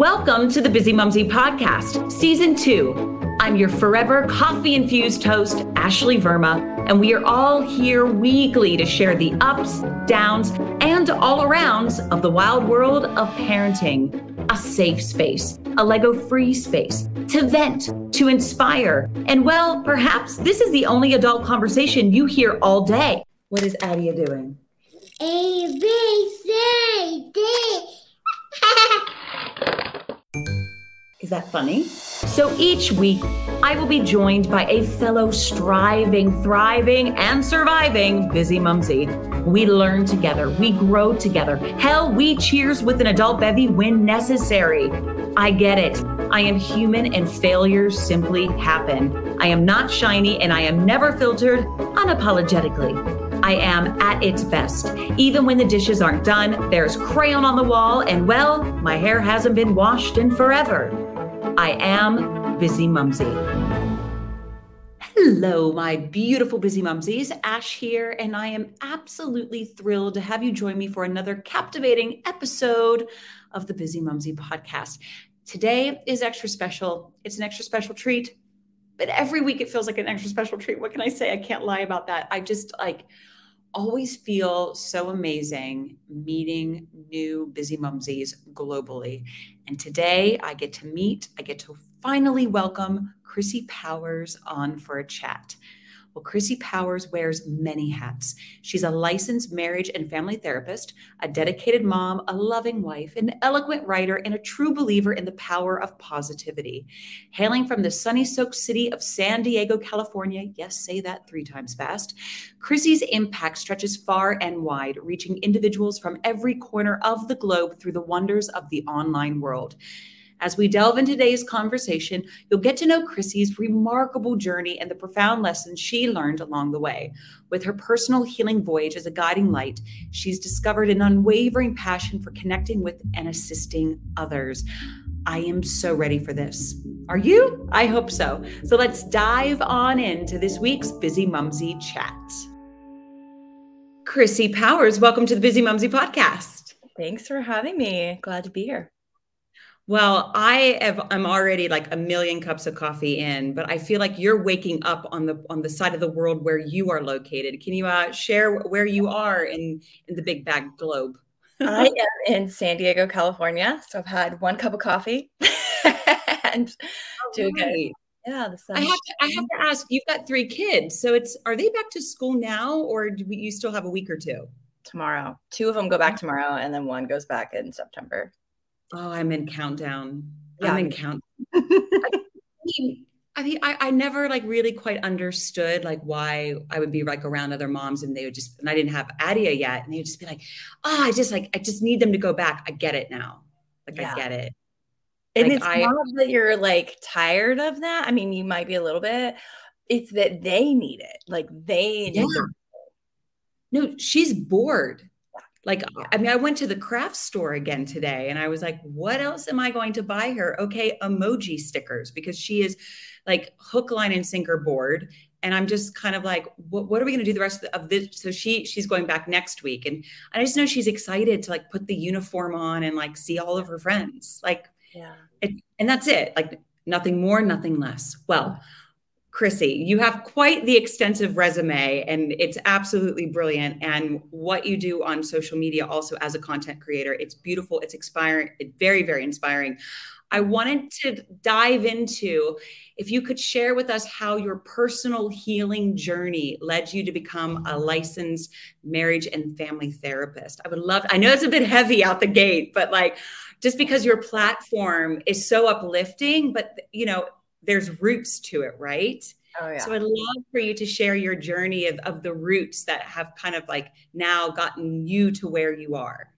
Welcome to the Bizzimumzi Podcast, Season 2. I'm your forever coffee infused host, Ashley Verma, and we are all here weekly to share the ups, downs, and all arounds of the wild world of parenting. A safe space, a Lego free space, to vent, to inspire. And well, perhaps this is the only adult conversation you hear all day. What is Adia doing? A, B, C, D. Is that funny? So each week, I will be joined by a fellow striving, thriving, and surviving busy mumsy. We learn together, we grow together. Hell, we cheers with an adult bevy when necessary. I get it. I am human and failures simply happen. I am not shiny and I am never filtered unapologetically. I am at its best. Even when the dishes aren't done, there's crayon on the wall, and well, my hair hasn't been washed in forever. I am Busy Mumsy. Hello, my beautiful busy mumsies. Ash here, and I am absolutely thrilled to have you join me for another captivating episode of the Bizzimumzi podcast. Today is extra special. It's an extra special treat, but every week it feels like an extra special treat. What can I say? I can't lie about that. I just like always feel so amazing meeting new busy mumsies globally. And today I get to meet, I get to finally welcome Chrissy Powers on for a chat. Well, Chrissy Powers wears many hats. She's a licensed marriage and family therapist, a dedicated mom, a loving wife, an eloquent writer, and a true believer in the power of positivity. Hailing from the sunny soaked city of San Diego, California, yes, say that three times fast, Chrissy's impact stretches far and wide, reaching individuals from every corner of the globe through the wonders of the online world. As we delve into today's conversation, you'll get to know Chrissy's remarkable journey and the profound lessons she learned along the way. With her personal healing voyage as a guiding light, she's discovered an unwavering passion for connecting with and assisting others. I am so ready for this. Are you? I hope so. So let's dive on into this week's Bizzimumzi chat. Chrissy Powers, welcome to the Bizzimumzi podcast. Thanks for having me. Glad to be here. Well, I have I'm already like a million cups of coffee in, but I feel like you're waking up on the on the side of the world where you are located. Can you uh, share where you are in in the big bag globe? I am in San Diego, California. So I've had one cup of coffee and oh, doing right. Yeah, the sun. I have to I have to ask. You've got three kids, so it's are they back to school now, or do we, you still have a week or two? Tomorrow, two of them go back tomorrow, and then one goes back in September. Oh, I'm in countdown. Yeah. I'm in countdown. I mean, I mean, I, I never like really quite understood like why I would be like around other moms and they would just, and I didn't have Adia yet. And they would just be like, oh, I just like, I just need them to go back. I get it now. Like, yeah. I get it. And like, it's I, not that you're like tired of that. I mean, you might be a little bit. It's that they need it. Like they yeah. No, she's bored. Like, I mean, I went to the craft store again today and I was like, what else am I going to buy her? Okay, emoji stickers because she is like hook, line, and sinker board. And I'm just kind of like, what, what are we going to do the rest of this? So she she's going back next week, and I just know she's excited to like put the uniform on and like see all of her friends. Like, yeah, it, and that's it. Like nothing more, nothing less. Well, Chrissy, you have quite the extensive resume and it's absolutely brilliant. And what you do on social media, also as a content creator, it's beautiful, it's inspiring, it's very, very inspiring. I wanted to dive into if you could share with us how your personal healing journey led you to become a licensed marriage and family therapist. I would love, I know it's a bit heavy out the gate, but like just because your platform is so uplifting, but you know, there's roots to it, right? Oh, yeah. So I'd love for you to share your journey of, of the roots that have kind of like now gotten you to where you are.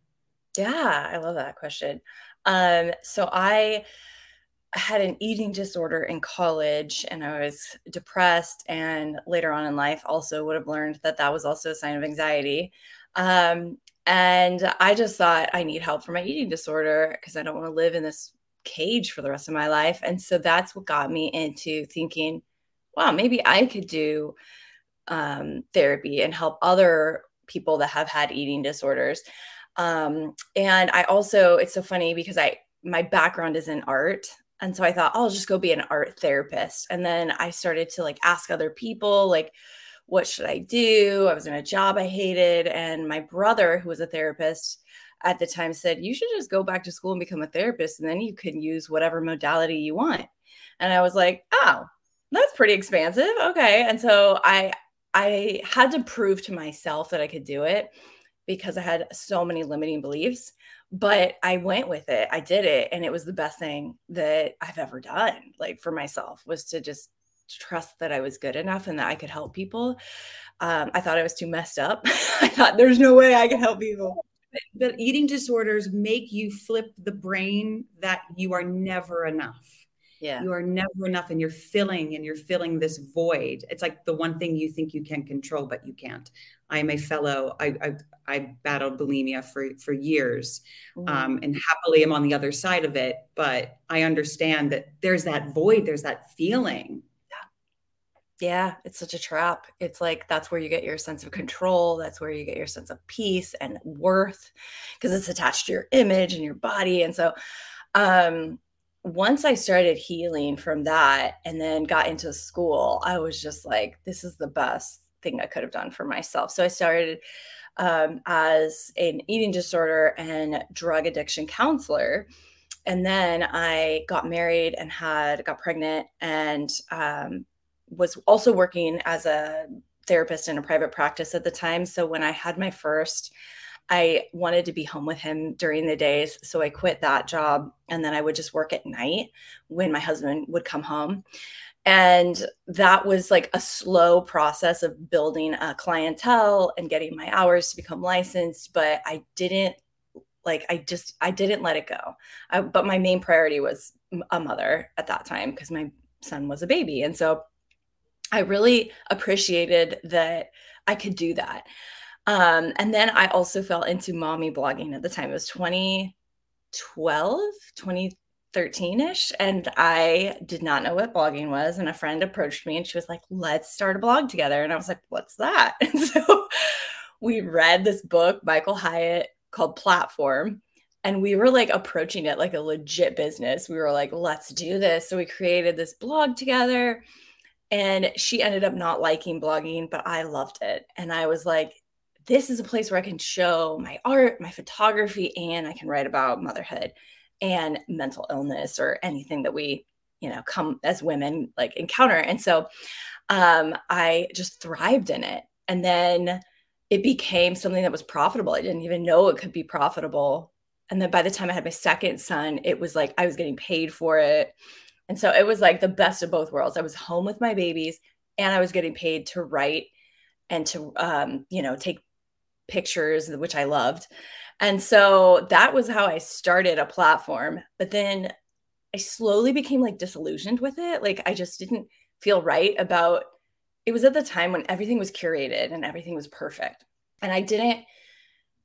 Yeah, I love that question. Um, so I had an eating disorder in college and I was depressed and later on in life also would have learned that that was also a sign of anxiety. Um, and I just thought I need help for my eating disorder because I don't want to live in this cage for the rest of my life. And so that's what got me into thinking, wow, maybe I could do um, therapy and help other people that have had eating disorders. Um, and I also, it's so funny because I, my background is in art. And so I thought, I'll just go be an art therapist. And then I started to like ask other people, like, what should I do? I was in a job I hated. And my brother, who was a therapist at the time, said, You should just go back to school and become a therapist. And then you can use whatever modality you want. And I was like, Oh, that's pretty expansive. Okay. And so I, I had to prove to myself that I could do it because I had so many limiting beliefs. But I went with it. I did it. And it was the best thing that I've ever done, like for myself, was to just trust that I was good enough and that I could help people. Um, I thought I was too messed up. I thought there's no way I can help people. But eating disorders make you flip the brain that you are never enough. Yeah. You are never enough and you're filling and you're filling this void. It's like the one thing you think you can control, but you can't. I'm a fellow, I, I, I battled bulimia for, for years mm-hmm. um, and happily am on the other side of it. But I understand that there's that void, there's that feeling yeah, it's such a trap. It's like that's where you get your sense of control. That's where you get your sense of peace and worth because it's attached to your image and your body. And so, um, once I started healing from that and then got into school, I was just like, this is the best thing I could have done for myself. So I started um, as an eating disorder and drug addiction counselor. And then I got married and had got pregnant and um, was also working as a therapist in a private practice at the time. So when I had my first, I wanted to be home with him during the days. So I quit that job and then I would just work at night when my husband would come home. And that was like a slow process of building a clientele and getting my hours to become licensed. But I didn't like, I just, I didn't let it go. I, but my main priority was a mother at that time because my son was a baby. And so I really appreciated that I could do that. Um, and then I also fell into mommy blogging at the time. It was 2012, 2013 ish. And I did not know what blogging was. And a friend approached me and she was like, let's start a blog together. And I was like, what's that? And so we read this book, Michael Hyatt, called Platform. And we were like approaching it like a legit business. We were like, let's do this. So we created this blog together and she ended up not liking blogging, but I loved it. And I was like, this is a place where I can show my art, my photography, and I can write about motherhood and mental illness or anything that we, you know, come as women like encounter. And so um, I just thrived in it. And then it became something that was profitable. I didn't even know it could be profitable. And then by the time I had my second son, it was like I was getting paid for it. And so it was like the best of both worlds. I was home with my babies and I was getting paid to write and to, um, you know, take pictures, which I loved. And so that was how I started a platform. But then I slowly became like disillusioned with it. Like I just didn't feel right about it was at the time when everything was curated and everything was perfect. And I didn't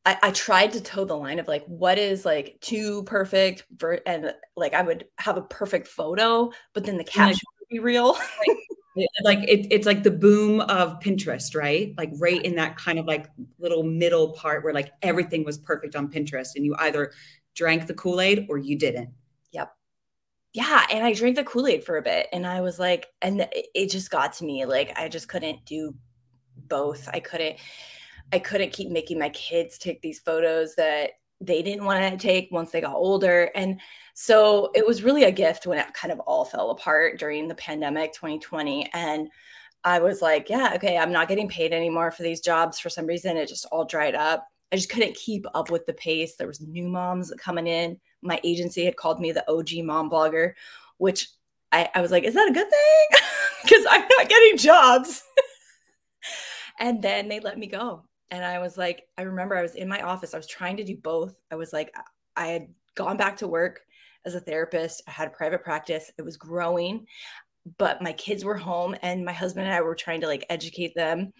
I, I, tried to toe the line of like what is like too perfect ver- and like I would have a perfect photo, but then the caption would be real. like it, it's like the boom of Pinterest, right? Like right in that kind of like little middle part where like everything was perfect on Pinterest, and you either drank the Kool Aid or you didn't. Yep. Yeah, and I drank the Kool Aid for a bit, and I was like, and it just got to me. Like I just couldn't do both. I couldn't I couldn't keep making my kids take these photos that they didn't want to take once they got older. And so it was really a gift when it kind of all fell apart during the pandemic 2020. And I was like, yeah, okay, I'm not getting paid anymore for these jobs for some reason. It just all dried up. I just couldn't keep up with the pace. There was new moms coming in. My agency had called me the OG mom blogger, which I, I was like, is that a good thing? Because I'm not getting jobs. and then they let me go and I was like, I remember I was in my office. I was trying to do both. I was like, I had gone back to work as a therapist. I had a private practice. It was growing, but my kids were home, and my husband and I were trying to like educate them,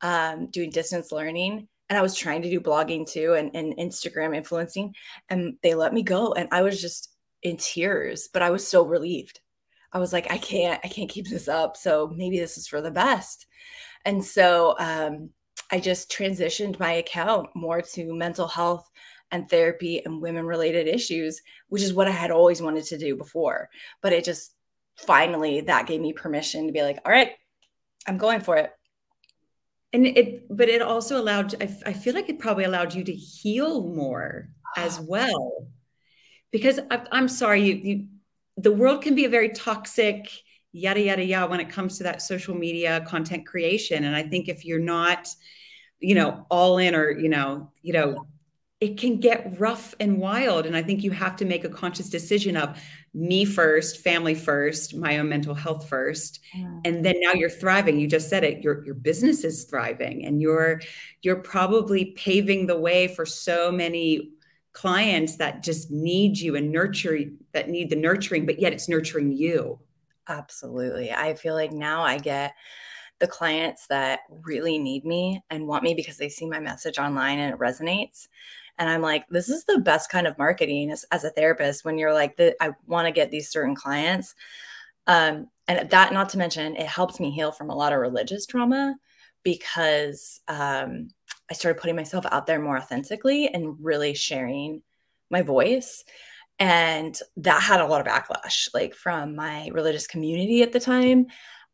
um, doing distance learning. And I was trying to do blogging too and, and Instagram influencing. And they let me go. And I was just in tears, but I was so relieved. I was like, I can't, I can't keep this up. So maybe this is for the best. And so um, I just transitioned my account more to mental health and therapy and women related issues, which is what I had always wanted to do before. But it just finally that gave me permission to be like, all right, I'm going for it. And it, but it also allowed, I, I feel like it probably allowed you to heal more as ah. well. Because I, I'm sorry, you, you, the world can be a very toxic, yada, yada, yada when it comes to that social media content creation. And I think if you're not, you know, all in or, you know, you know, it can get rough and wild. And I think you have to make a conscious decision of me first, family first, my own mental health first. Yeah. And then now you're thriving. You just said it, your, your business is thriving and you're you're probably paving the way for so many clients that just need you and nurture that need the nurturing, but yet it's nurturing you. Absolutely. I feel like now I get the clients that really need me and want me because they see my message online and it resonates. And I'm like, this is the best kind of marketing as, as a therapist when you're like, I want to get these certain clients. Um, and that, not to mention, it helps me heal from a lot of religious trauma because um, I started putting myself out there more authentically and really sharing my voice. And that had a lot of backlash, like from my religious community at the time.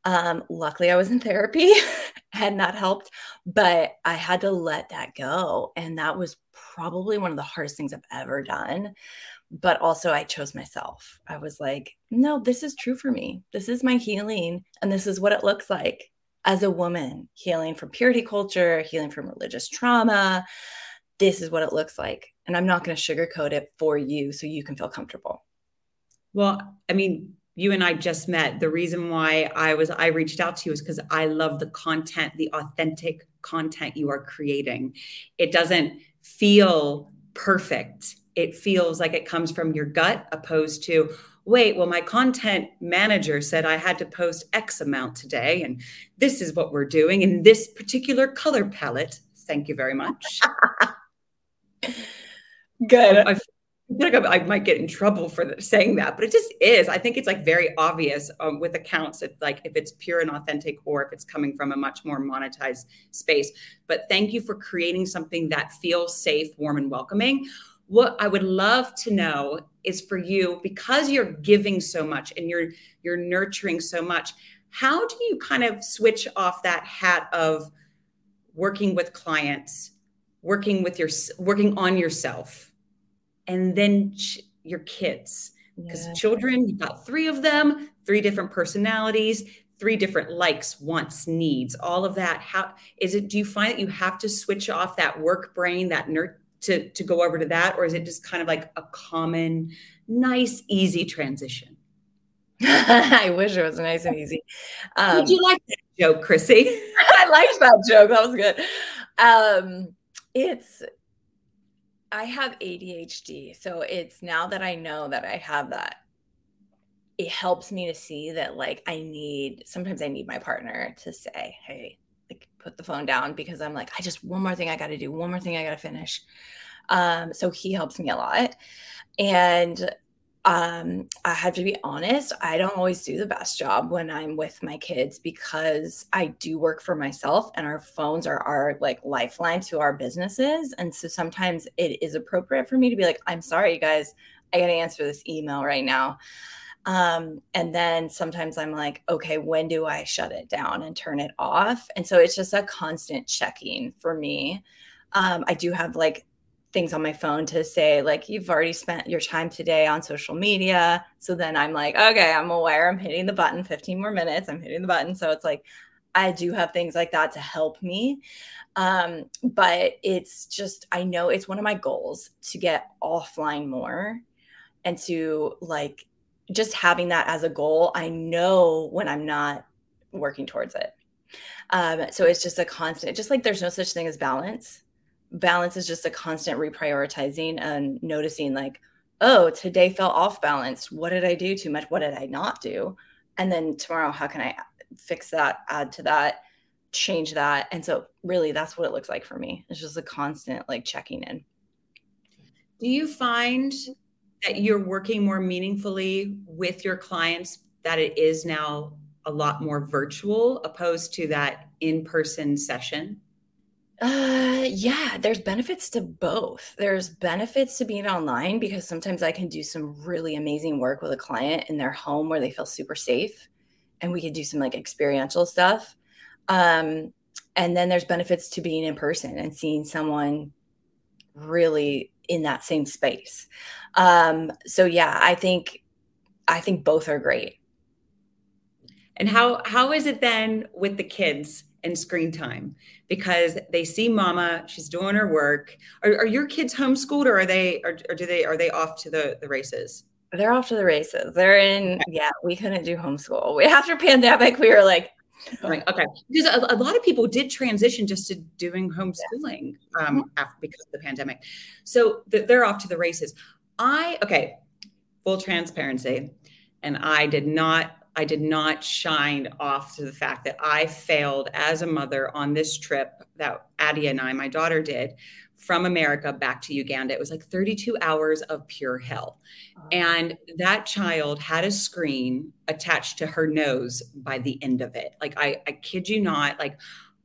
Um, luckily, I was in therapy and that helped, but I had to let that go. And that was probably one of the hardest things I've ever done. But also, I chose myself. I was like, no, this is true for me. This is my healing. And this is what it looks like as a woman healing from purity culture, healing from religious trauma. This is what it looks like. And I'm not going to sugarcoat it for you so you can feel comfortable. Well, I mean, you and I just met. The reason why I was I reached out to you is because I love the content, the authentic content you are creating. It doesn't feel perfect. It feels like it comes from your gut opposed to wait, well, my content manager said I had to post X amount today, and this is what we're doing in this particular color palette. Thank you very much. Good. Oh, feel like I, might get in trouble for saying that, but it just is. I think it's like very obvious um, with accounts if like if it's pure and authentic or if it's coming from a much more monetized space. But thank you for creating something that feels safe, warm, and welcoming. What I would love to know is for you because you're giving so much and you're you're nurturing so much. How do you kind of switch off that hat of working with clients, working with your working on yourself? And then ch- your kids. Because yeah. children you've got three of them three different personalities three different likes wants needs all of that. How is it do you find that you have to switch off that work brain that nerd to to go over to that or is it just kind of like a common nice easy transition? I wish it was nice and easy. Um, did you like that joke chrissy? I liked that joke. That was good. Um it's I have ADHD. So it's now that I know that I have that, it helps me to see that like I need sometimes I need my partner to say, hey, like put the phone down because I'm like, I just one more thing I gotta do, one more thing I gotta finish. Um, so he helps me a lot. And um, I have to be honest, I don't always do the best job when I'm with my kids because I do work for myself and our phones are our like lifeline to our businesses. And so sometimes it is appropriate for me to be like, I'm sorry, you guys, I got to answer this email right now. Um, and then sometimes I'm like, okay, when do I shut it down and turn it off? And so it's just a constant checking for me. Um, I do have like things on my phone to say like you've already spent your time today on social media. So then i'm like okay i'm aware. I'm hitting the button. 15 more minutes. I'm hitting the button. So it's like i do have things like that to help me. Um, but it's just i know it's one of my goals to get offline more and to like just having that as a goal i know when i'm not working towards it. Um, so it's just a constant just like there's no such thing as balance balance is just a constant reprioritizing and noticing like oh today felt off balance. What did i do too much? What did i not do? And then tomorrow how can i fix that add to that change that? And so really that's what it looks like for me. It's just a constant like checking in. Do you find that you're working more meaningfully with your clients that it is now a lot more virtual opposed to that in-person session Uh, yeah, there's benefits to both. There's benefits to being online because sometimes I can do some really amazing work with a client in their home where they feel super safe and we could do some like experiential stuff. Um, and then there's benefits to being in person and seeing someone really in that same space. Um, so yeah, I think I think both are great. And how how is it then with the kids and screen time? Because they see mama, she's doing her work. Are, are your kids homeschooled or are they or, or do they are they off to the, the races? They're off to the races. They're in, yeah, we couldn't do homeschool. We after pandemic, we were like, Right. Okay. Because a, a, lot of people did transition just to doing homeschooling um, mm-hmm. after because of the pandemic. So th- they're off to the races. I okay. Full transparency, and I did not. I did not shine off to the fact that I failed as a mother on this trip that Addie and I, my daughter, did from America back to Uganda. It was like 32 hours of pure hell. And that child had a screen attached to her nose by the end of it. Like, I, I kid you not, like,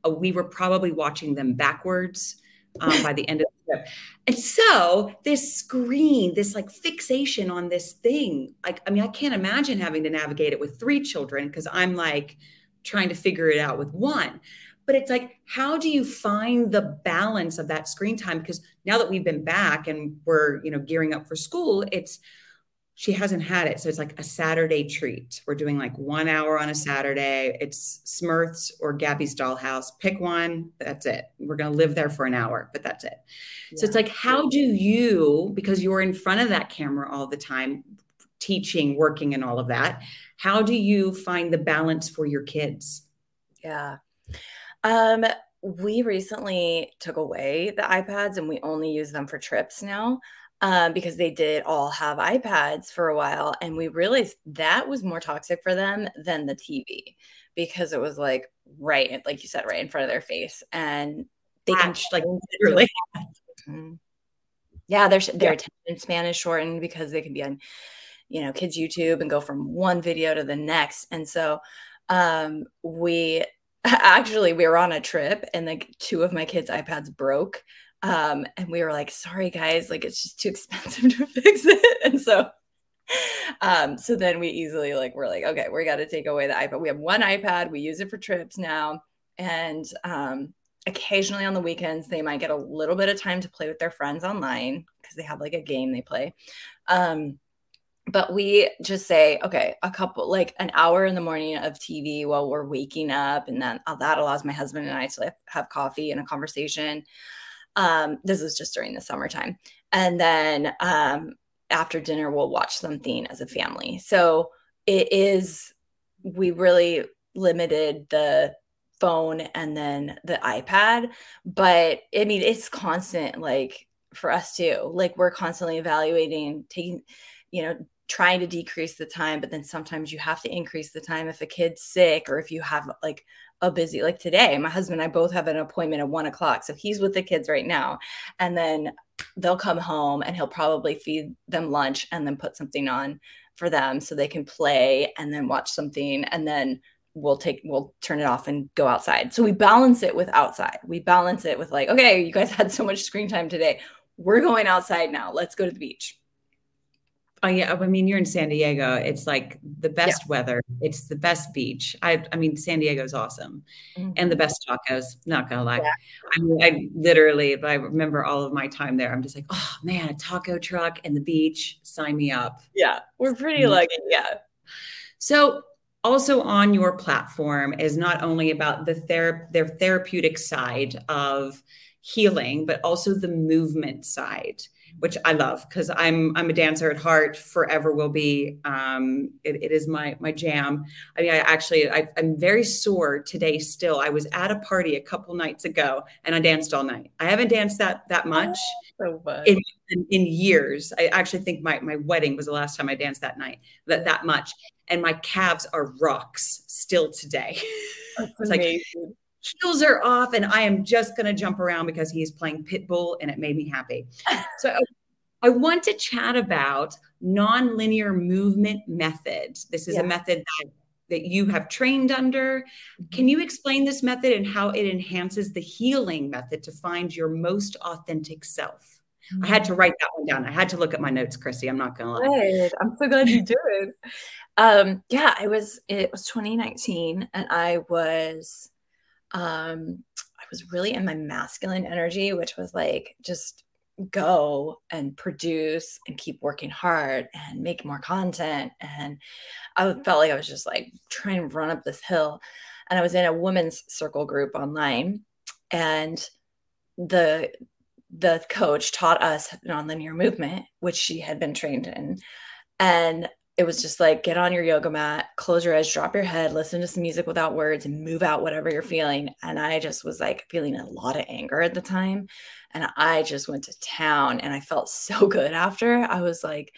uh, we were probably watching them backwards um, by the end of the trip. And so, this screen, this like fixation on this thing, like, I mean, I can't imagine having to navigate it with three children because I'm like trying to figure it out with one but it's like how do you find the balance of that screen time because now that we've been back and we're you know gearing up for school it's she hasn't had it. So it's like a saturday treat. We're doing like one hour on a saturday. It's smurfs or gabby's dollhouse. Pick one. That's it. We're going to live there for an hour but that's it. Yeah. so it's like how do you because you're in front of that camera all the time teaching working and all of that how do you find the balance for your kids? Yeah. Um, we recently took away the iPads and we only use them for trips now um, because they did all have iPads for a while. And we realized that was more toxic for them than the TV because it was like right, like you said, right in front of their face. And they can like literally. Mm-hmm. Yeah, their, their yeah. attention span is shortened because they can be on, you know, kids' YouTube and go from one video to the next. And so um, we actually we were on a trip and like two of my kids ipads broke um and we were like sorry guys like it's just too expensive to fix it. And so um so then we easily like we're like okay we got to take away the ipad. We have one ipad we use it for trips now and um occasionally on the weekends they might get a little bit of time to play with their friends online because they have like a game they play. Um but we just say okay a couple like an hour in the morning of tv while we're waking up and then uh, that allows my husband and i to have coffee and a conversation um, this is just during the summertime. And then um, after dinner we'll watch something as a family. So it is we really limited the phone and then the ipad but i mean it's constant like for us too. Like we're constantly evaluating taking you know trying to decrease the time but then sometimes you have to increase the time if a kid's sick or if you have like a busy like today my husband and i both have an appointment at one o'clock so he's with the kids right now. And then they'll come home and he'll probably feed them lunch and then put something on for them so they can play and then watch something and then we'll take we'll turn it off and go outside. So we balance it with outside. We balance it with like okay you guys had so much screen time today. We're going outside now. Let's go to the beach Oh yeah, I mean you're in San Diego. It's like the best yeah. weather. It's the best beach. I I mean San Diego's awesome, mm-hmm. and the best tacos. Not gonna lie, yeah. I, mean, I literally, if I remember all of my time there. I'm just like, oh man, a taco truck and the beach. Sign me up. Yeah, we're pretty lucky. Yeah. So also on your platform is not only about the ther- their therapeutic side of healing, but also the movement side which I love because I'm I'm a dancer at heart, forever will be. Um, it, it is my my jam. I mean, I actually I, am very sore today. Still, I was at a party a couple nights ago and I danced all night. I haven't danced that that much oh, so in, in, in years. I actually think my my wedding was the last time I danced that night that that much, and my calves are rocks still today. That's it's amazing. like chills are off and I am just going to jump around because he's playing Pitbull and it made me happy. So I want to chat about nonlinear movement method. This is yeah. a method that that you have trained under. Mm-hmm. Can you explain this method and how it enhances the healing method to find your most authentic self? I had to write that one down. I had to look at my notes, Chrissy. I'm not gonna lie. Good. I'm so glad you did. um, yeah, I was. It was 2019, and I was, um, I was really in my masculine energy, which was like just go and produce and keep working hard and make more content. And I felt like I was just like trying to run up this hill. And I was in a women's circle group online, and the the coach taught us nonlinear movement, which she had been trained in. And it was just like get on your yoga mat, close your eyes, drop your head, listen to some music without words, and move out whatever you're feeling. And I just was like feeling a lot of anger at the time. And I just went to town and I felt so good after. I was like,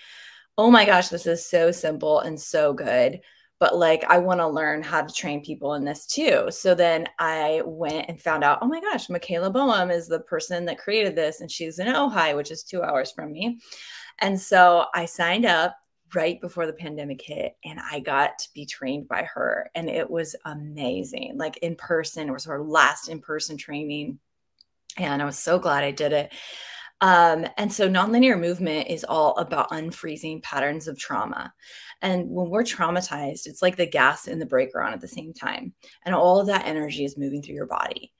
oh my gosh, this is so simple and so good but like I want to learn how to train people in this too. So then I went and found out, oh my gosh, Michaela Boehm is the person that created this, and she's in Ojai, which is two hours from me. And so I signed up right before the pandemic hit and I got to be trained by her. And it was amazing. Like in person, it was her last in person training. And I was so glad I did it. Um, and so nonlinear movement is all about unfreezing patterns of trauma. And when we're traumatized, it's like the gas and the breaker on at the same time. And all of that energy is moving through your body.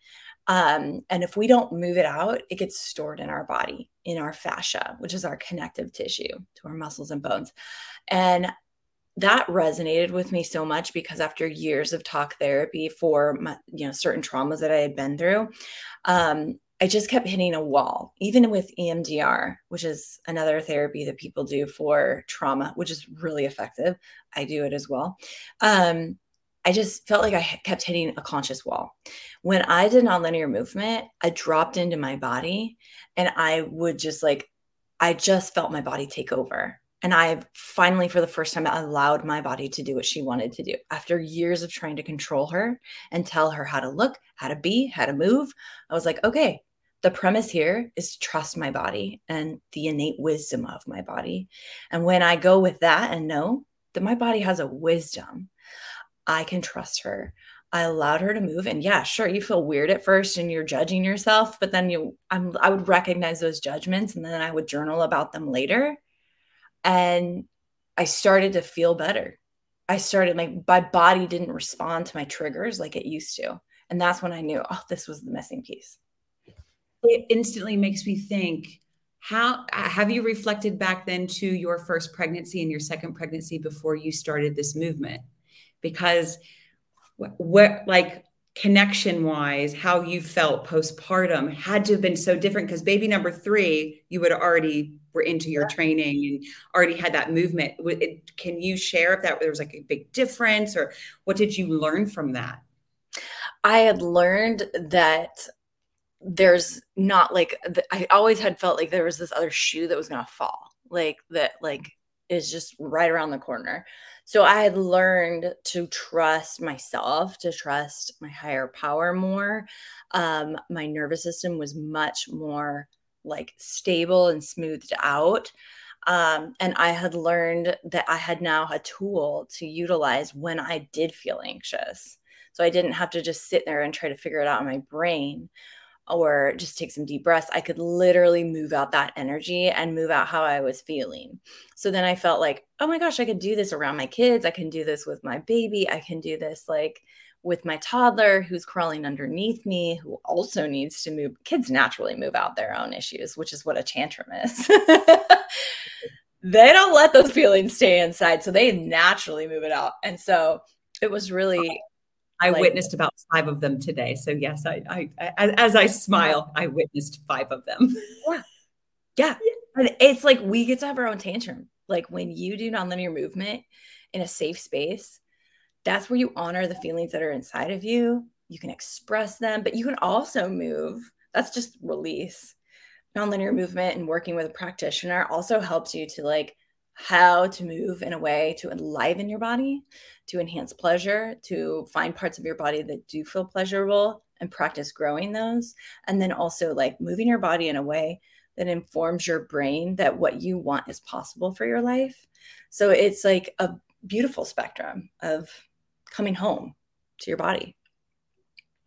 Um, and if we don't move it out, it gets stored in our body, in our fascia, which is our connective tissue to our muscles and bones. And that resonated with me so much because after years of talk therapy for my, you know certain traumas that I had been through, um, I just kept hitting a wall, even with EMDR, which is another therapy that people do for trauma, which is really effective. I do it as well. Um, I just felt like I kept hitting a conscious wall. When I did nonlinear movement, I dropped into my body and I would just like, I just felt my body take over. And I finally, for the first time, allowed my body to do what she wanted to do. After years of trying to control her and tell her how to look, how to be, how to move, I was like, okay, the premise here is to trust my body and the innate wisdom of my body. And when I go with that and know that my body has a wisdom, I can trust her. I allowed her to move. And yeah, sure, you feel weird at first and you're judging yourself, but then you I'm I would recognize those judgments and then I would journal about them later. And I started to feel better. I started like my body didn't respond to my triggers like it used to. And that's when I knew, oh, this was the missing piece it instantly makes me think how have you reflected back then to your first pregnancy and your second pregnancy before you started this movement because what like connection wise how you felt postpartum had to have been so different because baby number three you would already were into your yeah. training and already had that movement can you share if that there was like a big difference or what did you learn from that i had learned that there's not like I always had felt like there was this other shoe that was gonna fall, like that, like is just right around the corner. So I had learned to trust myself, to trust my higher power more. Um, my nervous system was much more like stable and smoothed out. Um, and I had learned that I had now a tool to utilize when I did feel anxious. So I didn't have to just sit there and try to figure it out in my brain, or just take some deep breaths, I could literally move out that energy and move out how I was feeling. So then I felt like, oh my gosh, I could do this around my kids. I can do this with my baby. I can do this like with my toddler who's crawling underneath me, who also needs to move. Kids naturally move out their own issues, which is what a tantrum is. they don't let those feelings stay inside. So they naturally move it out. And so it was really I like, witnessed about five of them today. So yes, I, I, I, as I smile, I witnessed five of them. Yeah. yeah. yeah. It's like we get to have our own tantrum. Like when you do nonlinear movement in a safe space, that's where you honor the feelings that are inside of you. You can express them, but you can also move. That's just release. Nonlinear movement and working with a practitioner also helps you to like how to move in a way to enliven your body, to enhance pleasure, to find parts of your body that do feel pleasurable and practice growing those. And then also like moving your body in a way that informs your brain that what you want is possible for your life. So it's like a beautiful spectrum of coming home to your body.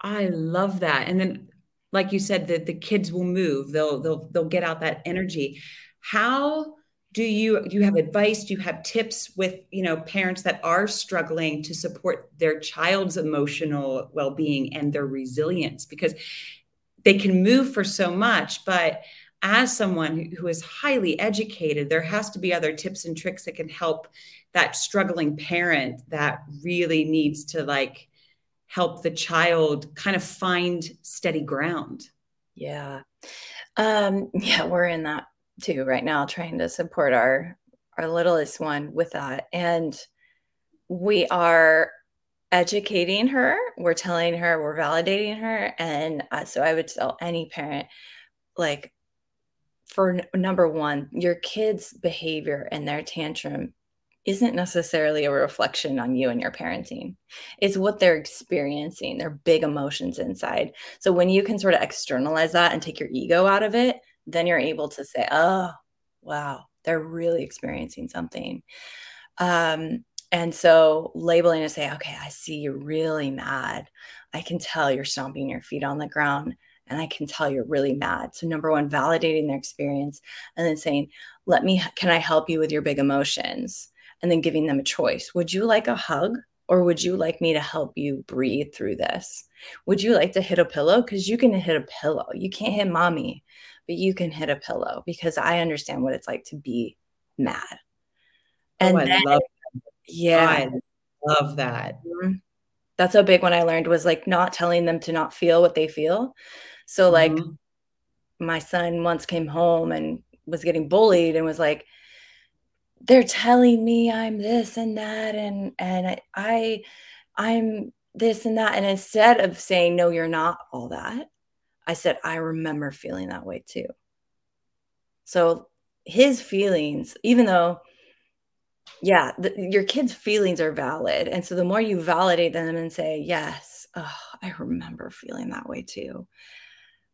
I love that. And then like you said that the kids will move. They'll they'll they'll get out that energy. How do you do you have advice? Do you have tips with you know parents that are struggling to support their child's emotional well-being and their resilience? Because they can move for so much but as someone who is highly educated there has to be other tips and tricks that can help that struggling parent that really needs to like help the child kind of find steady ground. Yeah. Um yeah we're in that too right now trying to support our our littlest one with that and we are educating her we're telling her we're validating her and uh, so i would tell any parent like for n- number one your kids behavior and their tantrum isn't necessarily a reflection on you and your parenting. It's what they're experiencing, their big emotions inside. So when you can sort of externalize that and take your ego out of it, then you're able to say, oh, wow, they're really experiencing something. Um, and so labeling and say, okay, I see you're really mad. I can tell you're stomping your feet on the ground and I can tell you're really mad. So number one, validating their experience and then saying, let me, can I help you with your big emotions? And then giving them a choice. Would you like a hug? Or would you like me to help you breathe through this? Would you like to hit a pillow? Because you can hit a pillow. You can't hit mommy, but you can hit a pillow because I understand what it's like to be mad. Oh, and oh, I then, love that. yeah, I love that. Mm-hmm. That's a big one I learned was like not telling them to not feel what they feel. So like mm-hmm. my son once came home and was getting bullied and was like, they're telling me I'm this and that and and I I'm this and that and instead of saying no you're not all that I said, I remember feeling that way too. So his feelings, even though, yeah, the, your kids' feelings are valid. And so the more you validate them and say, yes, oh, I remember feeling that way too.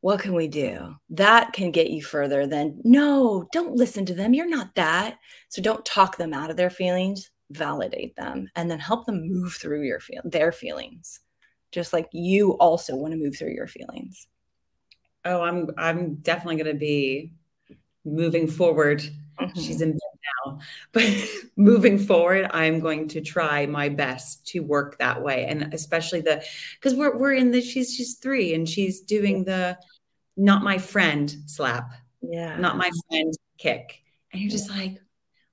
What can we do? That can get you further than, no, don't listen to them. You're not that. So don't talk them out of their feelings, validate them, and then help them move through your feel- their feelings, just like you also want to move through your feelings oh, I'm I'm definitely going to be moving forward. Mm-hmm. She's in bed now, but moving forward, I'm going to try my best to work that way, and especially the because we're we're in the she's she's three and she's doing the not my friend slap, yeah, not my friend kick, and you're just like,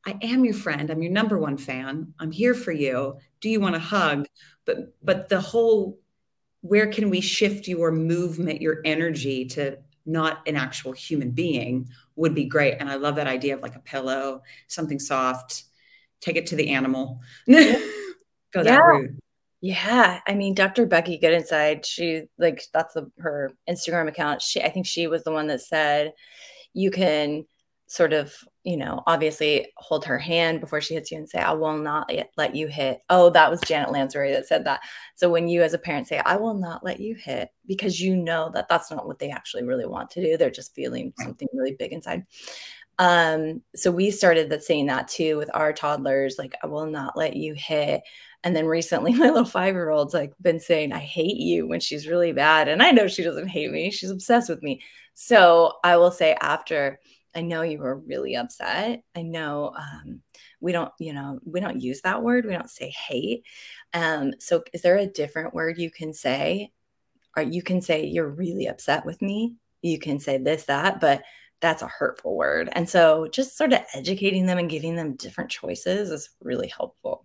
I am your friend. I'm your number one fan. I'm here for you. Do you want a hug? But but the whole where can we shift your movement, your energy to not an actual human being would be great. And I love that idea of like a pillow, something soft, take it to the animal. Go that yeah. route. Yeah, I mean, Dr. Becky Goodinside, she like that's the, her Instagram account. She, I think she was the one that said you can sort of, you know, obviously hold her hand before she hits you and say, I will not let you hit. Oh, that was Janet Lansbury that said that. So when you as a parent say, I will not let you hit, because you know that that's not what they actually really want to do. They're just feeling something really big inside. Um, so we started that saying that too with our toddlers, like, I will not let you hit. And then recently, my little five year old's like been saying, I hate you when she's really bad. And I know she doesn't hate me, she's obsessed with me. So I will say, after I know you were really upset. I know um, we don't, you know, we don't use that word. We don't say hate. Um, so is there a different word you can say? Or you can say you're really upset with me. You can say this, that, but that's a hurtful word. And so just sort of educating them and giving them different choices is really helpful.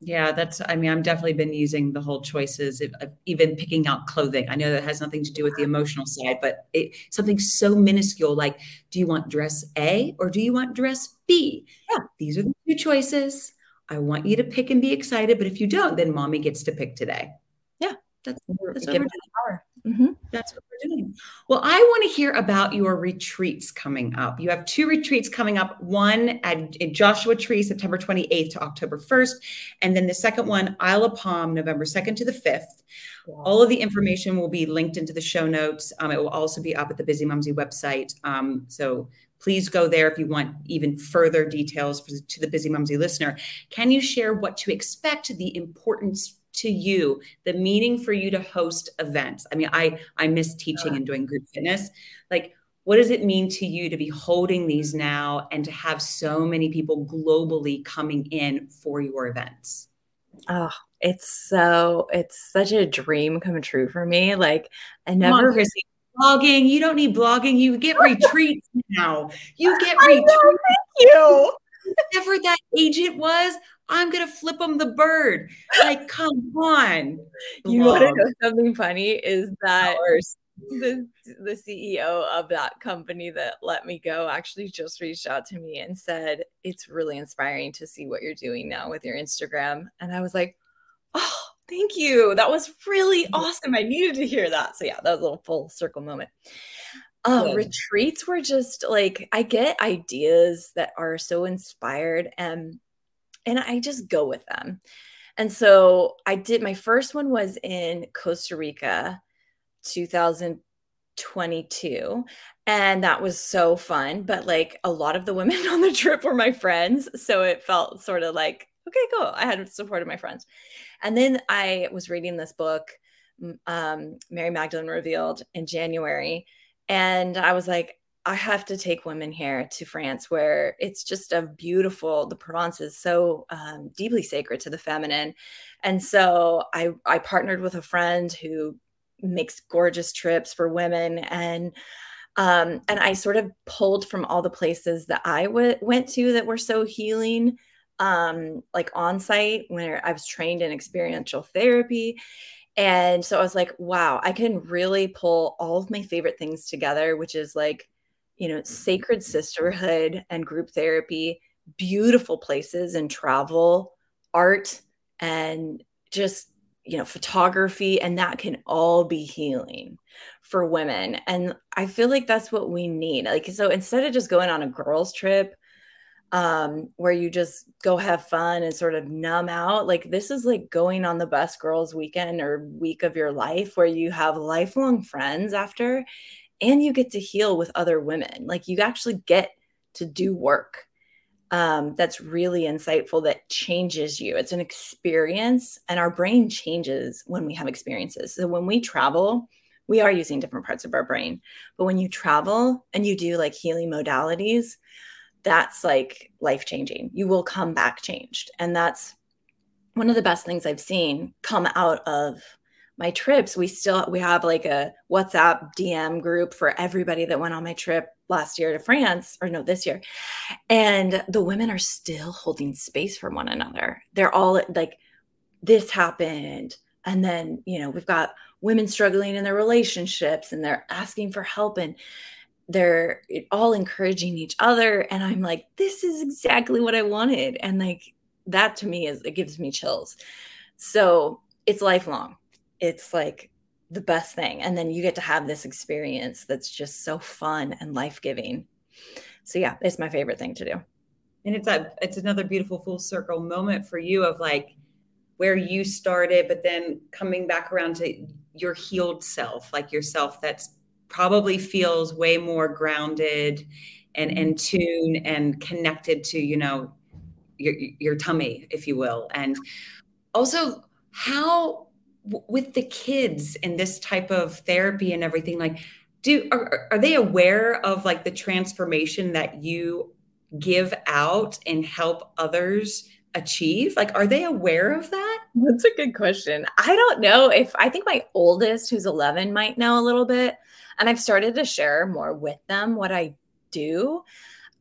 Yeah, that's, I mean, I've definitely been using the whole choices of, of, even picking out clothing. I know that has nothing to do with the emotional side, but it, something so minuscule like, do you want dress A or do you want dress B? Yeah, these are the two choices. I want you to pick and be excited, but if you don't, then mommy gets to pick today. Yeah, that's, that's what we're doing. Power. Mm-hmm. That's what we're doing. Well, I want to hear about your retreats coming up. You have two retreats coming up one at, at Joshua Tree, September 28th to October 1st. And then the second one, Isle of Palm, November 2nd to the 5th. Wow. All of the information will be linked into the show notes. Um, it will also be up at the Bizzimumzi website. Um, so please go there if you want even further details for, to the Bizzimumzi listener. Can you share what to expect, the importance to you, the meaning for you to host events? I mean, I I miss teaching and doing group fitness. Like, what does it mean to you to be holding these now and to have so many people globally coming in for your events? Oh, it's so it's such a dream come true for me. Like I never on, blogging. You don't need blogging. You get retreats now. You get retreats. thank you. Whatever that agent was, I'm gonna flip him the bird. Like, come on. You want to know something funny? Is that the the CEO of that company that let me go actually just reached out to me and said it's really inspiring to see what you're doing now with your Instagram. And I was like, oh, thank you. That was really mm-hmm. awesome. I needed to hear that. So yeah, that was a little full circle moment. Uh, retreats were just like I get ideas that are so inspired and and I just go with them. And so I did my first one was in Costa Rica 2022 and that was so fun but like a lot of the women on the trip were my friends so it felt sort of like okay cool I had supported my friends. And then I was reading this book um, Mary Magdalene revealed in January and I was like I have to take women here to France where it's just a beautiful, the Provence is so um, deeply sacred to the feminine. And so I, I partnered with a friend who makes gorgeous trips for women. And um, and I sort of pulled from all the places that I w- went to that were so healing, um, like on site where I was trained in experiential therapy. And so I was like, wow, I can really pull all of my favorite things together, which is like you know, sacred sisterhood and group therapy, beautiful places and travel, art, and just, you know, photography. And that can all be healing for women. And I feel like that's what we need. Like, so instead of just going on a girls' trip, um, where you just go have fun and sort of numb out. Like this is like going on the best girls weekend or week of your life where you have lifelong friends after and you get to heal with other women. Like you actually get to do work um, that's really insightful that changes you. It's an experience, and our brain changes when we have experiences. So when we travel, we are using different parts of our brain. But when you travel and you do like healing modalities, that's like life changing. You will come back changed. And that's one of the best things I've seen come out of my trips we still we have like a whatsapp dm group for everybody that went on my trip last year to france or no this year. And the women are still holding space for one another. They're all like this happened. And then you know we've got women struggling in their relationships and they're asking for help and they're all encouraging each other. And i'm like this is exactly what i wanted. And like that to me is it gives me chills. So it's lifelong it's like the best thing. And then you get to have this experience that's just so fun and life giving. So yeah, it's my favorite thing to do. And it's a it's another beautiful full circle moment for you of like where you started, but then coming back around to your healed self, like yourself that's probably feels way more grounded and in tune and connected to, you know, your your tummy, if you will. And also how with the kids and this type of therapy and everything like do are, are they aware of like the transformation that you give out and help others achieve? Like are they aware of that? That's a good question. I don't know if i think my oldest who's 11 might know a little bit and i've started to share more with them what i do.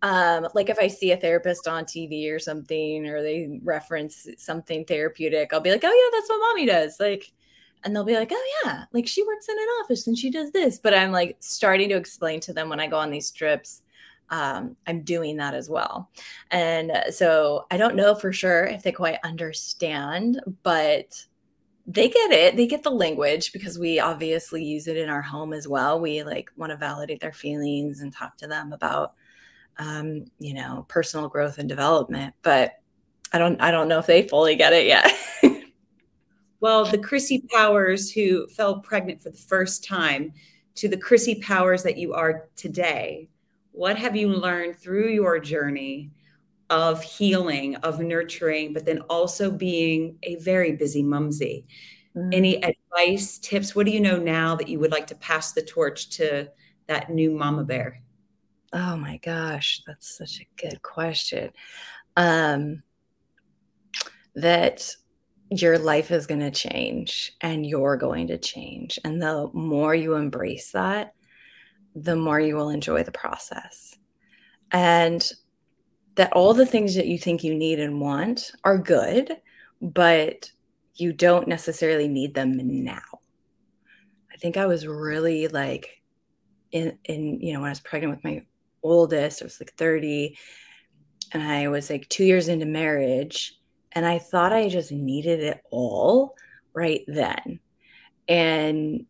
Um like if i see a therapist on tv or something or they reference something therapeutic i'll be like oh yeah that's what mommy does. Like and they'll be like oh yeah like she works in an office and she does this but i'm like starting to explain to them when i go on these trips um, i'm doing that as well and uh, so i don't know for sure if they quite understand but they get it they get the language because we obviously use it in our home as well we like want to validate their feelings and talk to them about um, you know, personal growth and development. But I don't I don't know if they fully get it yet. well, the Chrissy Powers who fell pregnant for the first time to the Chrissy Powers that you are today, what have you learned through your journey of healing, of nurturing, but then also being a very busy mumsy? Mm. Any advice, tips? What do you know now that you would like to pass the torch to that new mama bear? Oh my gosh, that's such a good question. Um, that your life is going to change and you're going to change. And the more you embrace that, the more you will enjoy the process. And that all the things that you think you need and want are good, but you don't necessarily need them now. I think I was really like in in you know when I was pregnant with my oldest, I was like 30 and I was like 2 years into marriage and I thought I just needed it all right then. And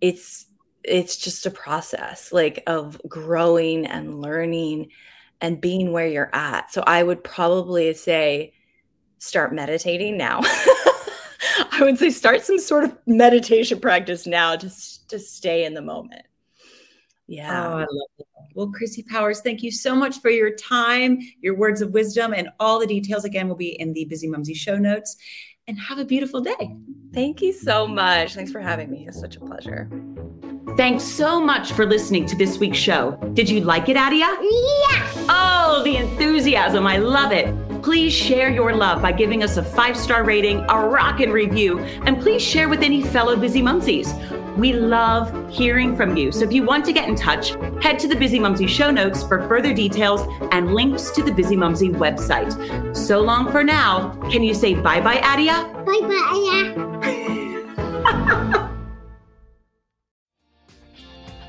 it's it's just a process like of growing and learning and being where you're at. So I would probably say start meditating now. I would say start some sort of meditation practice now just to stay in the moment. Yeah. Oh, I love it. Well, Chrissy Powers, thank you so much for your time, your words of wisdom, and all the details again will be in the Bizzimumzi show notes. And have a beautiful day. Thank you so much. Thanks for having me. It's such a pleasure. Thanks so much for listening to this week's show. Did you like it, Adia? Yeah. Oh, the enthusiasm. I love it. Please share your love by giving us a five star rating, a rockin' review, and please share with any fellow busy mumsies. We love hearing from you. So if you want to get in touch, head to the Bizzimumzi show notes for further details and links to the Bizzimumzi website. So long for now. Can you say bye bye, Adia? Bye bye, Adia.